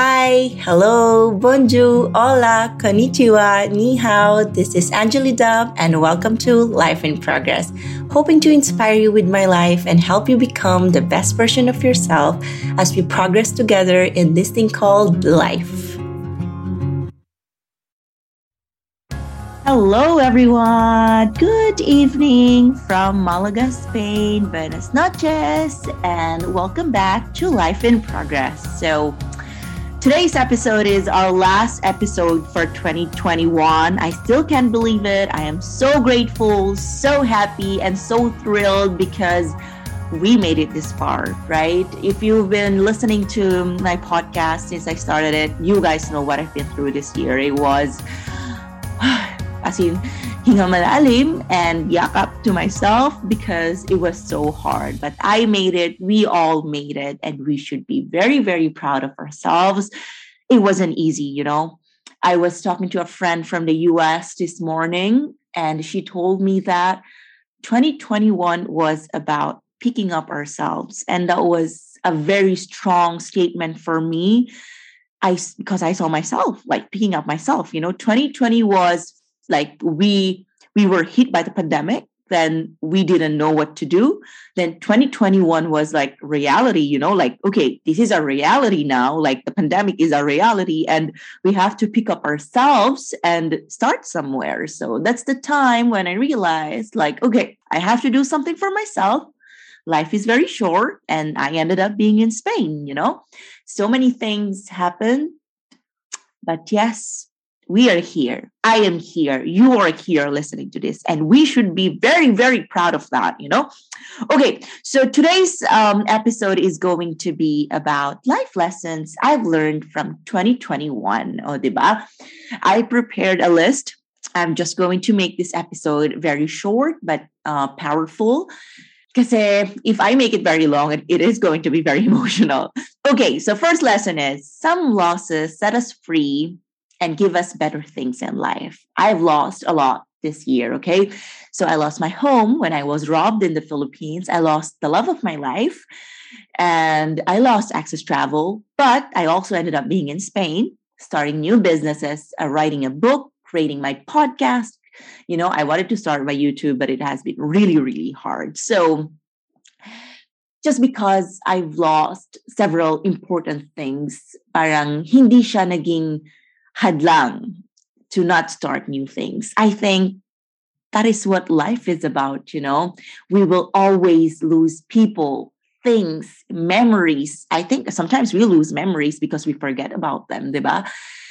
Hi, hello, bonjour, hola, konnichiwa, ni hao. This is Anjali Dub, and welcome to Life in Progress. Hoping to inspire you with my life and help you become the best version of yourself as we progress together in this thing called life. Hello, everyone. Good evening from Malaga, Spain, Buenos noches, and welcome back to Life in Progress. So, Today's episode is our last episode for 2021. I still can't believe it. I am so grateful, so happy, and so thrilled because we made it this far, right? If you've been listening to my podcast since I started it, you guys know what I've been through this year. It was, as in, hinga malalim and yakap to myself because it was so hard. But I made it. We all made it. And we should be very, very proud of ourselves. It wasn't easy, you know. I was talking to a friend from the US this morning, and she told me that 2021 was about picking up ourselves. And that was a very strong statement for me. I because I saw myself like picking up myself. You know, 2020 was like we we were hit by the pandemic then we didn't know what to do. Then 2021 was like reality you know like okay this is a reality now like the pandemic is a reality and we have to pick up ourselves and start somewhere. So that's the time when i realized like okay i have to do something for myself. Life is very short and i ended up being in spain you know? So many things happened but yes we are here. I am here. You are here listening to this. And we should be very, very proud of that, you know? Okay, so today's um, episode is going to be about life lessons I've learned from 2021. Oh? I prepared a list. I'm just going to make this episode very short but uh, powerful. Because if I make it very long, it is going to be very emotional. Okay, so first lesson is some losses set us free and give us better things in life. I've lost a lot this year, okay? So I lost my home when I was robbed in the Philippines. I lost the love of my life and I lost access travel, but I also ended up being in Spain, starting new businesses, uh, writing a book, creating my podcast. You know, I wanted to start my YouTube, but it has been really, really hard. So just because I've lost several important things, parang hindi siya naging hadlang to not start new things. I think that is what life is about, you know. We will always lose people, things, memories. I think sometimes we lose memories because we forget about them, diba?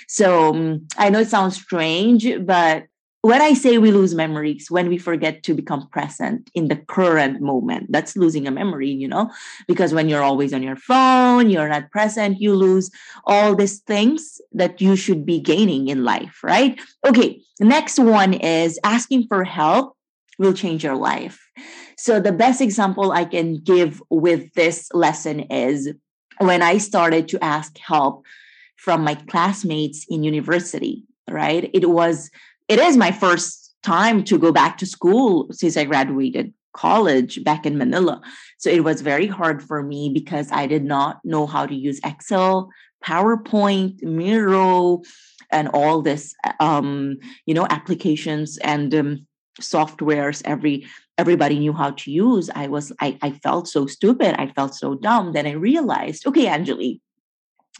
So um, I know it sounds strange, but when I say we lose memories, when we forget to become present in the current moment, that's losing a memory, you know? Because when you're always on your phone, you're not present, you lose all these things that you should be gaining in life, right? Okay, next one is asking for help will change your life. So, the best example I can give with this lesson is when I started to ask help from my classmates in university, right? It was it is my first time to go back to school since I graduated college back in Manila. So it was very hard for me because I did not know how to use Excel, PowerPoint, Miro, and all this, um, you know, applications and um, softwares. Every everybody knew how to use. I was I I felt so stupid. I felt so dumb. Then I realized, okay, Anjali,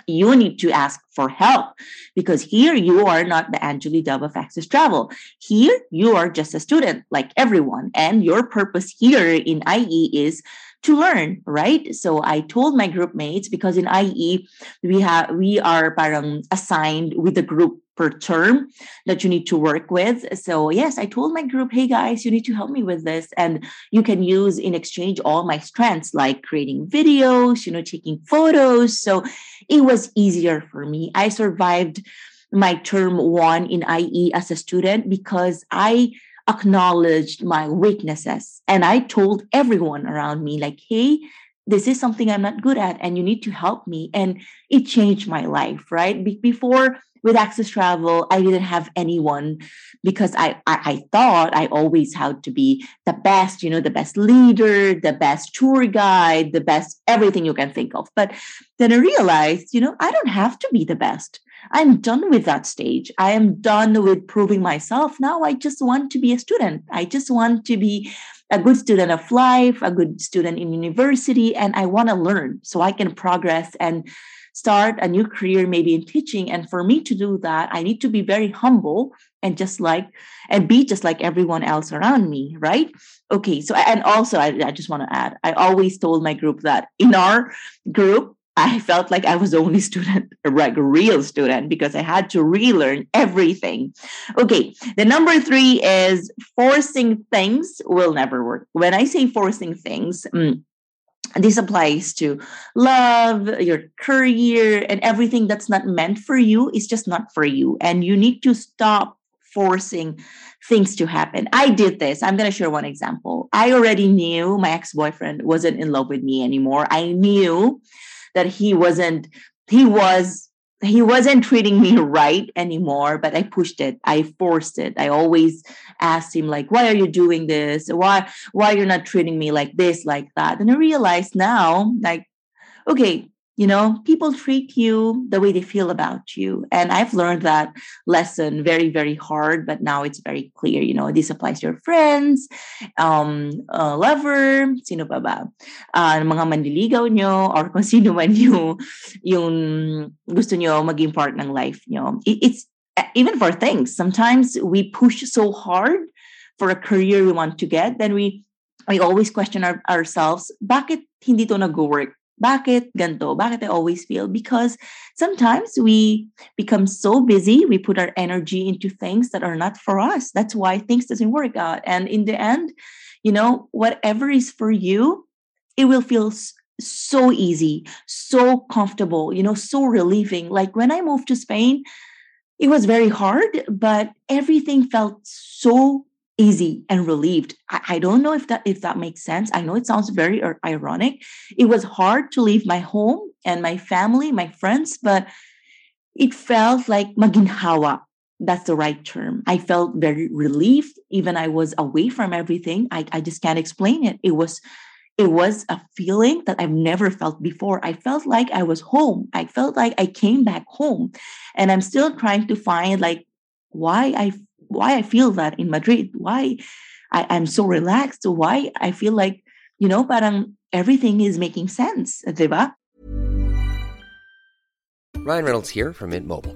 you need to ask for help because here you are not the Anjali Dub of Access Travel. Here you are just a student like everyone. And your purpose here in IE is to learn, right? So I told my group mates because in IE we have we are parang assigned with the group per term that you need to work with. So yes, I told my group, hey guys, you need to help me with this. And you can use in exchange all my strengths like creating videos, you know, taking photos. So it was easier for me. I survived my term one in IE as a student because I acknowledged my weaknesses and I told everyone around me, like, hey, this is something I'm not good at, and you need to help me. And it changed my life, right? Be- before with access travel i didn't have anyone because I, I, I thought i always had to be the best you know the best leader the best tour guide the best everything you can think of. But then i realized you know i don't have to be the best. I'm done with that stage. I am done with proving myself. Now i just want to be a student. I just want to be a good student of life a good student in university and i want to learn so i can progress and start a new career maybe in teaching and for me to do that i need to be very humble and just like and be just like everyone else around me right okay so and also i, I just want to add i always told my group that in our group I felt like I was the only student, like a real student, because I had to relearn everything. Okay, the number three is forcing things will never work. When I say forcing things, mm, this applies to love, your career, and everything that's not meant for you is just not for you. And you need to stop forcing things to happen. I did this. I'm going to share one example. I already knew my ex boyfriend wasn't in love with me anymore. I knew that he wasn't, he was he wasn't treating me right anymore but i pushed it. I forced it. I always asked him like why are you doing this? Why why you're not treating me like this like that? And i realized now like okay you know people treat you the way they feel about you. And i've learned that lesson very very hard but now it's very clear. You know this applies to your friends um uh, lover sino pa ba? Uh, mga manliligaw nyo or kung sino man yung yung gusto nyo maging part ng life nyo. It, it's even for things. Sometimes we push so hard for a career we want to get then we we always question our, ourselves bakit hindi to nag-work bakit ganto? Bakit I always feel? Because sometimes we become so busy, we put our energy into things that are not for us. That's why things doesn't work out. And in the end, you know, whatever is for you, it will feel so easy, so comfortable, you know, so relieving. Like when I moved to Spain, it was very hard, but everything felt so easy and relieved. I, I, don't know if that if that makes sense. I know it sounds very ironic. It was hard to leave my home and my family, my friends, but it felt like maginhawa. That's the right term. I felt very relieved, even I was away from everything. I, I just can't explain it. It was it was a feeling that I've never felt before. I felt like I was home. I felt like I came back home. And I'm still trying to find like why I why I feel that in Madrid, why I, I'm so relaxed, why I feel like, you know, parang everything is making sense, diba? Ryan Reynolds here from Mint Mobile.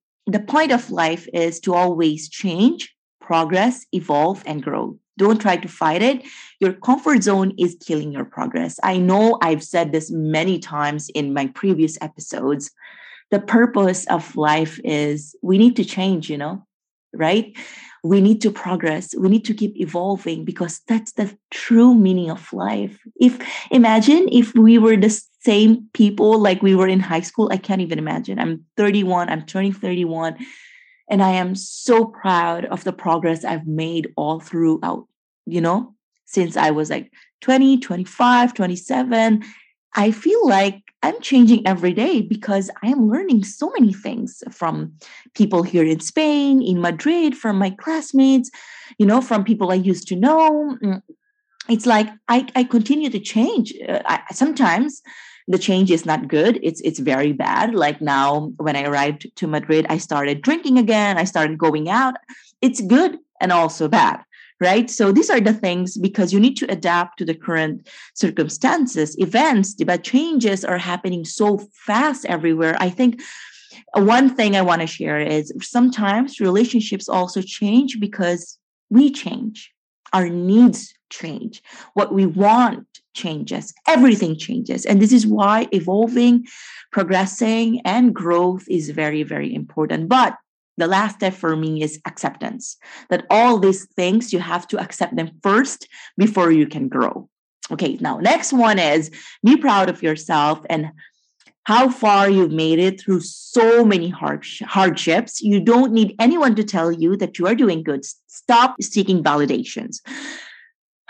the point of life is to always change, progress, evolve, and grow. Don't try to fight it. Your comfort zone is killing your progress. I know I've said this many times in my previous episodes. The purpose of life is we need to change, you know, right? we need to progress we need to keep evolving because that's the true meaning of life if imagine if we were the same people like we were in high school i can't even imagine i'm 31 i'm turning 31 and i am so proud of the progress i've made all throughout you know since i was like 20 25 27 i feel like I'm changing every day because I am learning so many things from people here in Spain, in Madrid, from my classmates, you know, from people I used to know. Mm, it's like I, I continue to change. Uh, I, sometimes the change is not good. It's it's very bad. Like now, when I arrived to Madrid, I started drinking again. I started going out. It's good and also bad right? So these are the things because you need to adapt to the current circumstances, events, but changes are happening so fast everywhere. I think one thing I want to share is sometimes relationships also change because we change, our needs change, what we want changes, everything changes. And this is why evolving, progressing, and growth is very, very important. But the last step for me is acceptance that all these things you have to accept them first before you can grow. Okay now next one is be proud of yourself and how far you've made it through so many hardships. You don't need anyone to tell you that you are doing good. Stop seeking validations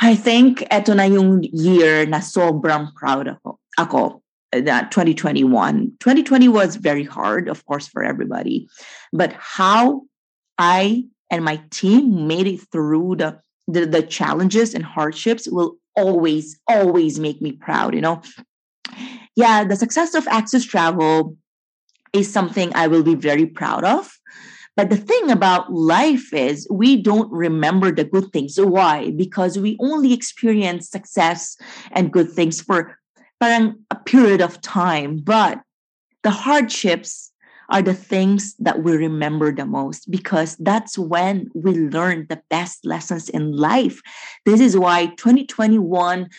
I think eto na yung year na sobrang proud ako. ako that 2021 2020 was very hard of course for everybody but how i and my team made it through the, the the, challenges and hardships will always always make me proud you know yeah the success of access travel is something i will be very proud of but the thing about life is we don't remember the good things. Why? Because we only experience success and good things for parang a period of time. But the hardships are the things that we remember the most because that's when we learn the best lessons in life. This is why 2021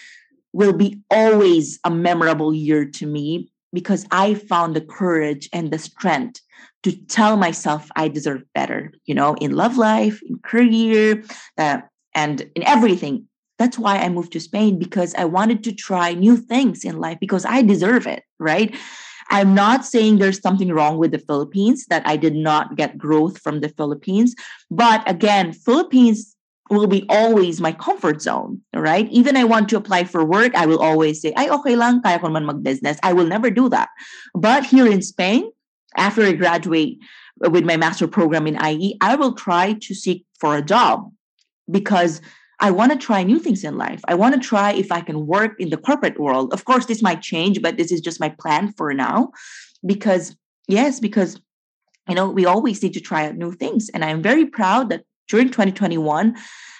will be always a memorable year to me because I found the courage and the strength to tell myself I deserve better, you know, in love life, in career, uh, and in everything. That's why I moved to Spain because I wanted to try new things in life because I deserve it, right? I'm not saying there's something wrong with the Philippines, that I did not get growth from the Philippines. But again, Philippines will be always my comfort zone, right? Even I want to apply for work, I will always say, ay, okay lang, kaya ko man mag-business. I will never do that. But here in Spain, after I graduate with my master program in IE, I will try to seek for a job because I want to try new things in life. I want to try if I can work in the corporate world. Of course, this might change, but this is just my plan for now. Because, yes, because, you know, we always need to try out new things. And I'm very proud that during 2021,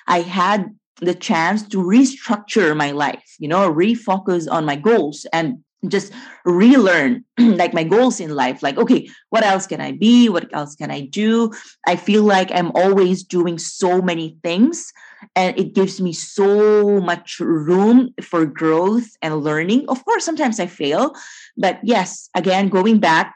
I had the chance to restructure my life, you know, refocus on my goals and just relearn like my goals in life like okay what else can i be what else can i do i feel like i'm always doing so many things and it gives me so much room for growth and learning. Of course, sometimes I fail, but yes, again, going back,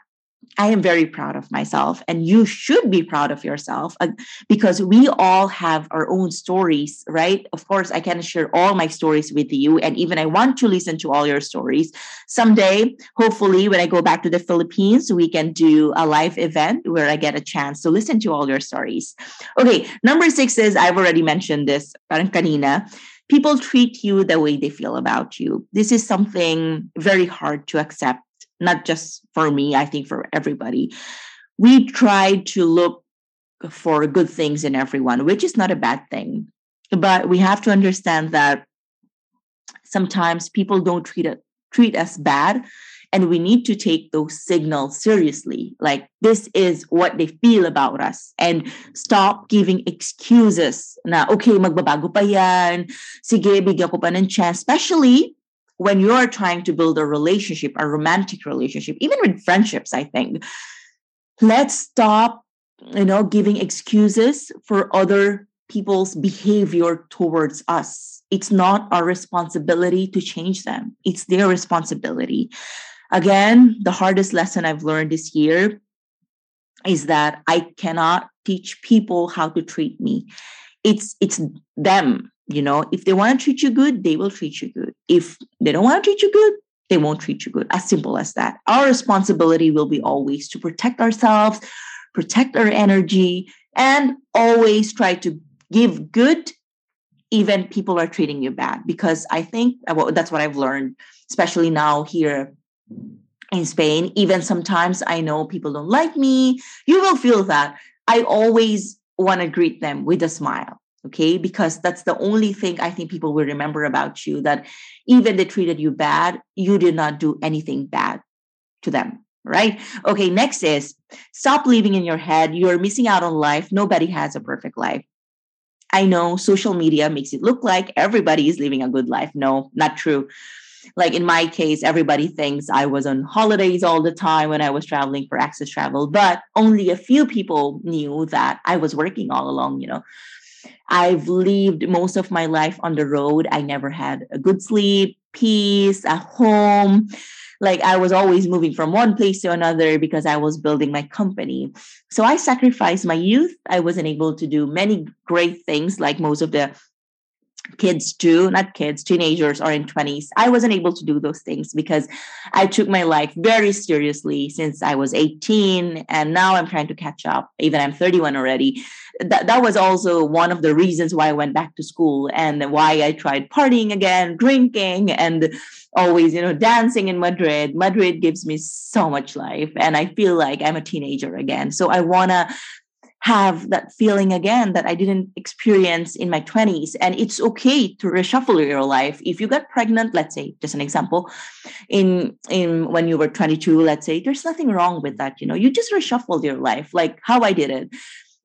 I am very proud of myself, and you should be proud of yourself uh, because we all have our own stories, right? Of course, I can share all my stories with you, and even I want to listen to all your stories. Someday, hopefully, when I go back to the Philippines, we can do a live event where I get a chance to listen to all your stories. Okay, number six is I've already mentioned this, parang people treat you the way they feel about you. This is something very hard to accept not just for me, I think for everybody. We try to look for good things in everyone, which is not a bad thing. But we have to understand that sometimes people don't treat it treat us bad and we need to take those signals seriously like this is what they feel about us and stop giving excuses na okay magbabago pa yan sige bigyan ko pa ng chance especially when you're trying to build a relationship, a romantic relationship, even with friendships, I think, let's stop, you know, giving excuses for other people's behavior towards us. It's not our responsibility to change them, it's their responsibility. Again, the hardest lesson I've learned this year is that I cannot teach people how to treat me. It's it's them, you know. If they want to treat you good, they will treat you good. If they don't want to treat you good, they won't treat you good. As simple as that. Our responsibility will be always to protect ourselves, protect our energy, and always try to give good even people are treating you bad because i think uh, well, that's what i've learned especially now here in spain even sometimes i know people don't like me you will feel that i always want to greet them with a smile okay because that's the only thing i think people will remember about you that even they treated you bad you did not do anything bad to them right okay next is stop living in your head you're missing out on life nobody has a perfect life I know social media makes it look like everybody is living a good life. No, not true. Like in my case, everybody thinks I was on holidays all the time when I was traveling for access travel, but only a few people knew that I was working all along, you know. I've lived most of my life on the road. I never had a good sleep, peace, a home like I was always moving from one place to another because I was building my company. So I sacrificed my youth. I wasn't able to do many great things like most of the kids do, not kids, teenagers or in 20s. I wasn't able to do those things because I took my life very seriously since I was 18 and now I'm trying to catch up. Even I'm 31 already. That that was also one of the reasons why I went back to school and why I tried partying again, drinking and always, you know, dancing in Madrid. Madrid gives me so much life and I feel like I'm a teenager again. So I want to have that feeling again that I didn't experience in my 20s. And it's okay to reshuffle your life. If you got pregnant, let's say, just an example, in in when you were 22, let's say, there's nothing wrong with that. You know, you just reshuffled your life, like how I did it.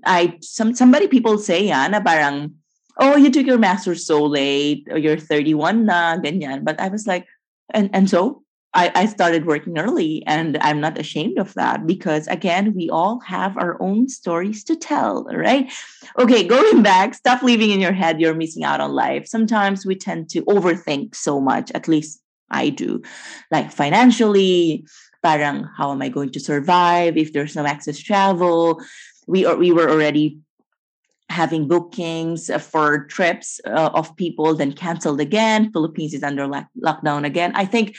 I some somebody people say, yeah, na parang, oh, you took your master's so late, or you're 31 na, ganyan. But I was like, and and so I, I started working early and I'm not ashamed of that because again, we all have our own stories to tell, right? Okay, going back, stop living in your head you're missing out on life. Sometimes we tend to overthink so much, at least I do. Like financially, parang how am I going to survive if there's no access travel? We are we were already having bookings for trips uh, of people then canceled again philippines is under lock- lockdown again i think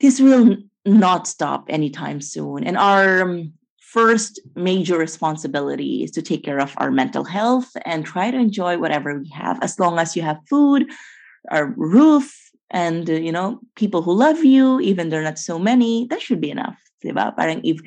this will not stop anytime soon. And our um, first major responsibility is to take care of our mental health and try to enjoy whatever we have as long as you have food, a roof, and uh, you know people who love you, even they're not so many. That should be enough. Parang if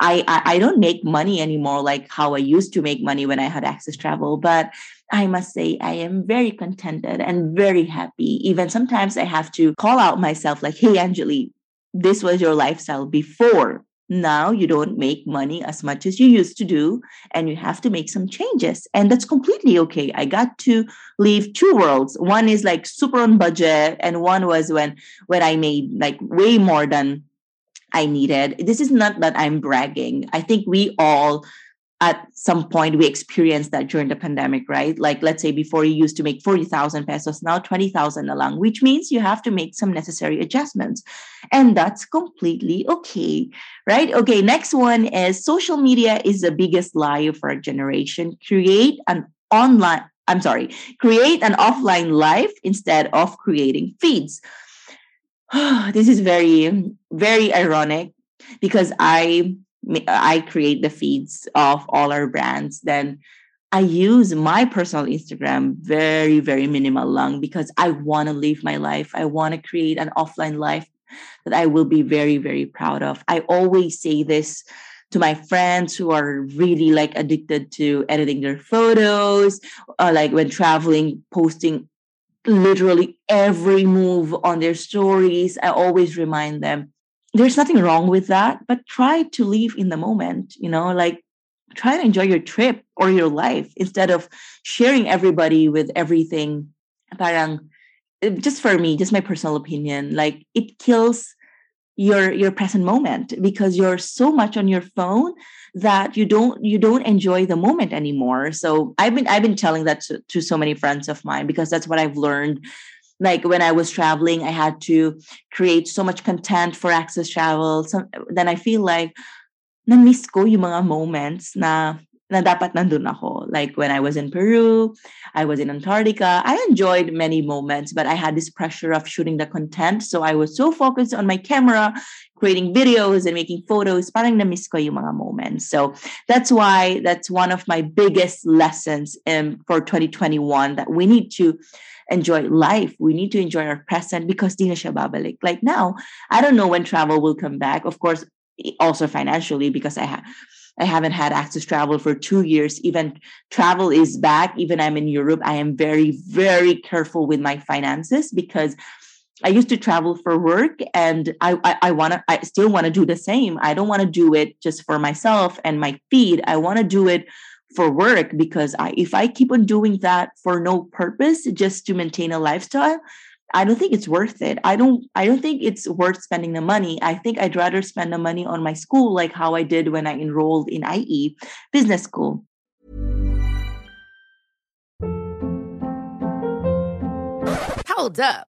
I, I I don't make money anymore like how I used to make money when I had access travel, but I must say I am very contented and very happy. Even sometimes I have to call out myself like, hey, Angeli, this was your lifestyle before. Now you don't make money as much as you used to do, and you have to make some changes. And that's completely okay. I got to leave two worlds. One is like super on budget, and one was when when I made like way more than I needed. This is not that I'm bragging. I think we all at some point we experienced that during the pandemic, right? Like let's say before you used to make 40,000 pesos, now 20,000 along, which means you have to make some necessary adjustments. And that's completely okay, right? Okay, next one is social media is the biggest lie of our generation. Create an online, I'm sorry, create an offline life instead of creating feeds. this is very, very ironic because I I create the feeds of all our brands, then I use my personal Instagram very, very minimal long because I want to live my life. I want to create an offline life that I will be very, very proud of. I always say this to my friends who are really like addicted to editing their photos, uh, like when traveling, posting literally every move on their stories. I always remind them there's nothing wrong with that, but try to live in the moment, you know, like try to enjoy your trip or your life instead of sharing everybody with everything. Parang, eh, just for me, just my personal opinion, like it kills your your present moment because you're so much on your phone that you don't you don't enjoy the moment anymore so i've been i've been telling that to, to so many friends of mine because that's what i've learned like when I was traveling, I had to create so much content for Access Travel. So then I feel like na-miss ko yung mga moments na na dapat nandun ako. Like when I was in Peru, I was in Antarctica. I enjoyed many moments, but I had this pressure of shooting the content. So I was so focused on my camera, creating videos and making photos. Parang na-miss ko yung mga moments. So that's why that's one of my biggest lessons in, for 2021 that we need to enjoy life. We need to enjoy our present because di na siya babalik. Like now, I don't know when travel will come back. Of course, also financially because I have I haven't had access travel for two years. Even travel is back. Even I'm in Europe. I am very, very careful with my finances because I used to travel for work and I I, I want to I still want to do the same. I don't want to do it just for myself and my feed. I want to do it for work because I if I keep on doing that for no purpose just to maintain a lifestyle, I don't think it's worth it. I don't I don't think it's worth spending the money. I think I'd rather spend the money on my school like how I did when I enrolled in IE business school. Hold up.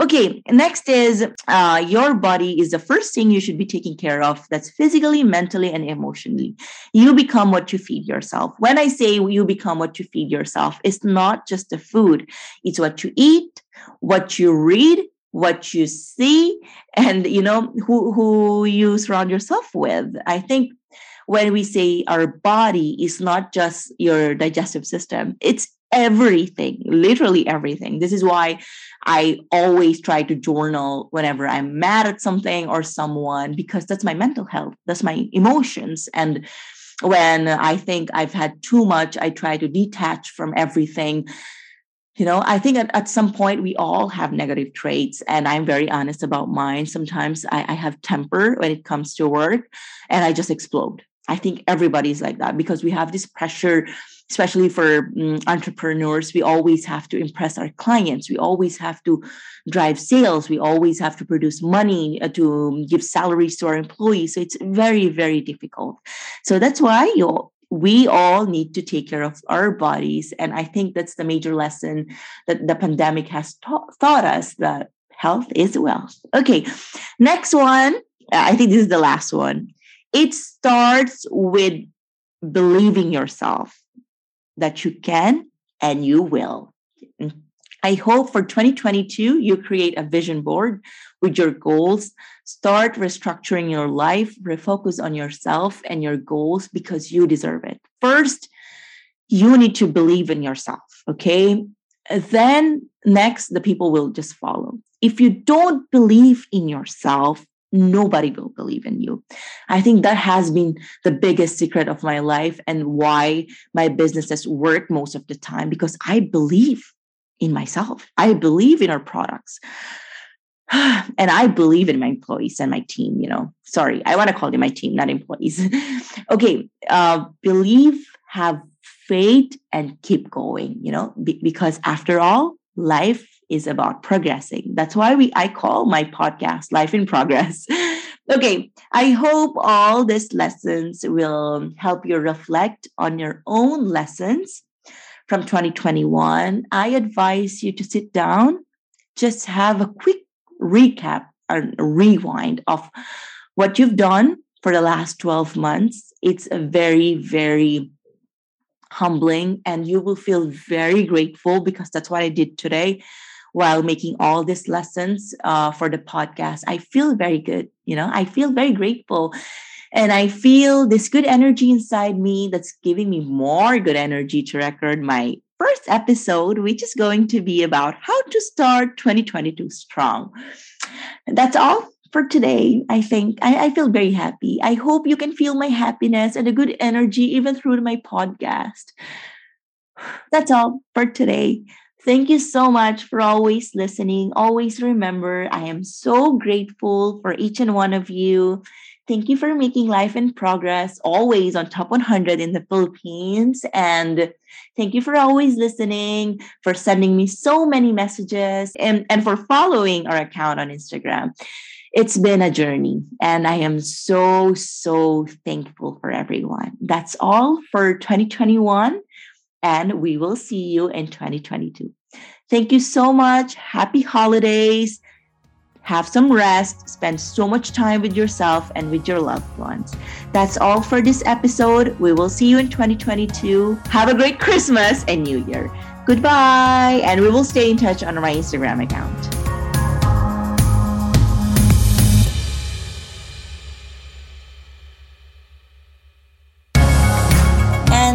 Okay, next is uh, your body is the first thing you should be taking care of. That's physically, mentally, and emotionally. You become what you feed yourself. When I say you become what you feed yourself, it's not just the food, it's what you eat, what you read, what you see, and you know who who you surround yourself with. I think when we say our body is not just your digestive system, it's everything, literally everything. This is why I always try to journal whenever I'm mad at something or someone because that's my mental health, that's my emotions. And when I think I've had too much, I try to detach from everything. You know, I think at, at some point we all have negative traits, and I'm very honest about mine. Sometimes I, I have temper when it comes to work and I just explode. I think everybody's like that because we have this pressure especially for um, entrepreneurs, we always have to impress our clients. We always have to drive sales. We always have to produce money uh, to give salaries to our employees. So it's very, very difficult. So that's why you we all need to take care of our bodies. And I think that's the major lesson that the pandemic has ta- taught us that health is wealth. Okay, next one. I think this is the last one. It starts with believing yourself that you can and you will. I hope for 2022, you create a vision board with your goals. Start restructuring your life, refocus on yourself and your goals because you deserve it. First, you need to believe in yourself, okay? Then, next, the people will just follow. If you don't believe in yourself, nobody will believe in you. I think that has been the biggest secret of my life and why my businesses work most of the time because I believe in myself. I believe in our products. and I believe in my employees and my team, you know. Sorry, I want to call them my team, not employees. okay, uh, believe, have faith, and keep going, you know, because after all, life is about progressing. That's why we I call my podcast Life in Progress. okay, I hope all these lessons will help you reflect on your own lessons from 2021. I advise you to sit down, just have a quick recap or rewind of what you've done for the last 12 months. It's a very, very humbling and you will feel very grateful because that's what I did today while making all these lessons uh, for the podcast. I feel very good. You know, I feel very grateful. And I feel this good energy inside me that's giving me more good energy to record my first episode, which is going to be about how to start 2022 strong. That's all for today. I think I, I, feel very happy. I hope you can feel my happiness and a good energy even through my podcast. That's all for today. Thank you so much for always listening. Always remember, I am so grateful for each and one of you. Thank you for making life in progress always on top 100 in the Philippines. And thank you for always listening, for sending me so many messages, and, and for following our account on Instagram. It's been a journey, and I am so, so thankful for everyone. That's all for 2021, and we will see you in 2022. Thank you so much. Happy holidays have some rest, spend so much time with yourself and with your loved ones. That's all for this episode. We will see you in 2022. Have a great Christmas and New Year. Goodbye, and we will stay in touch on my Instagram account.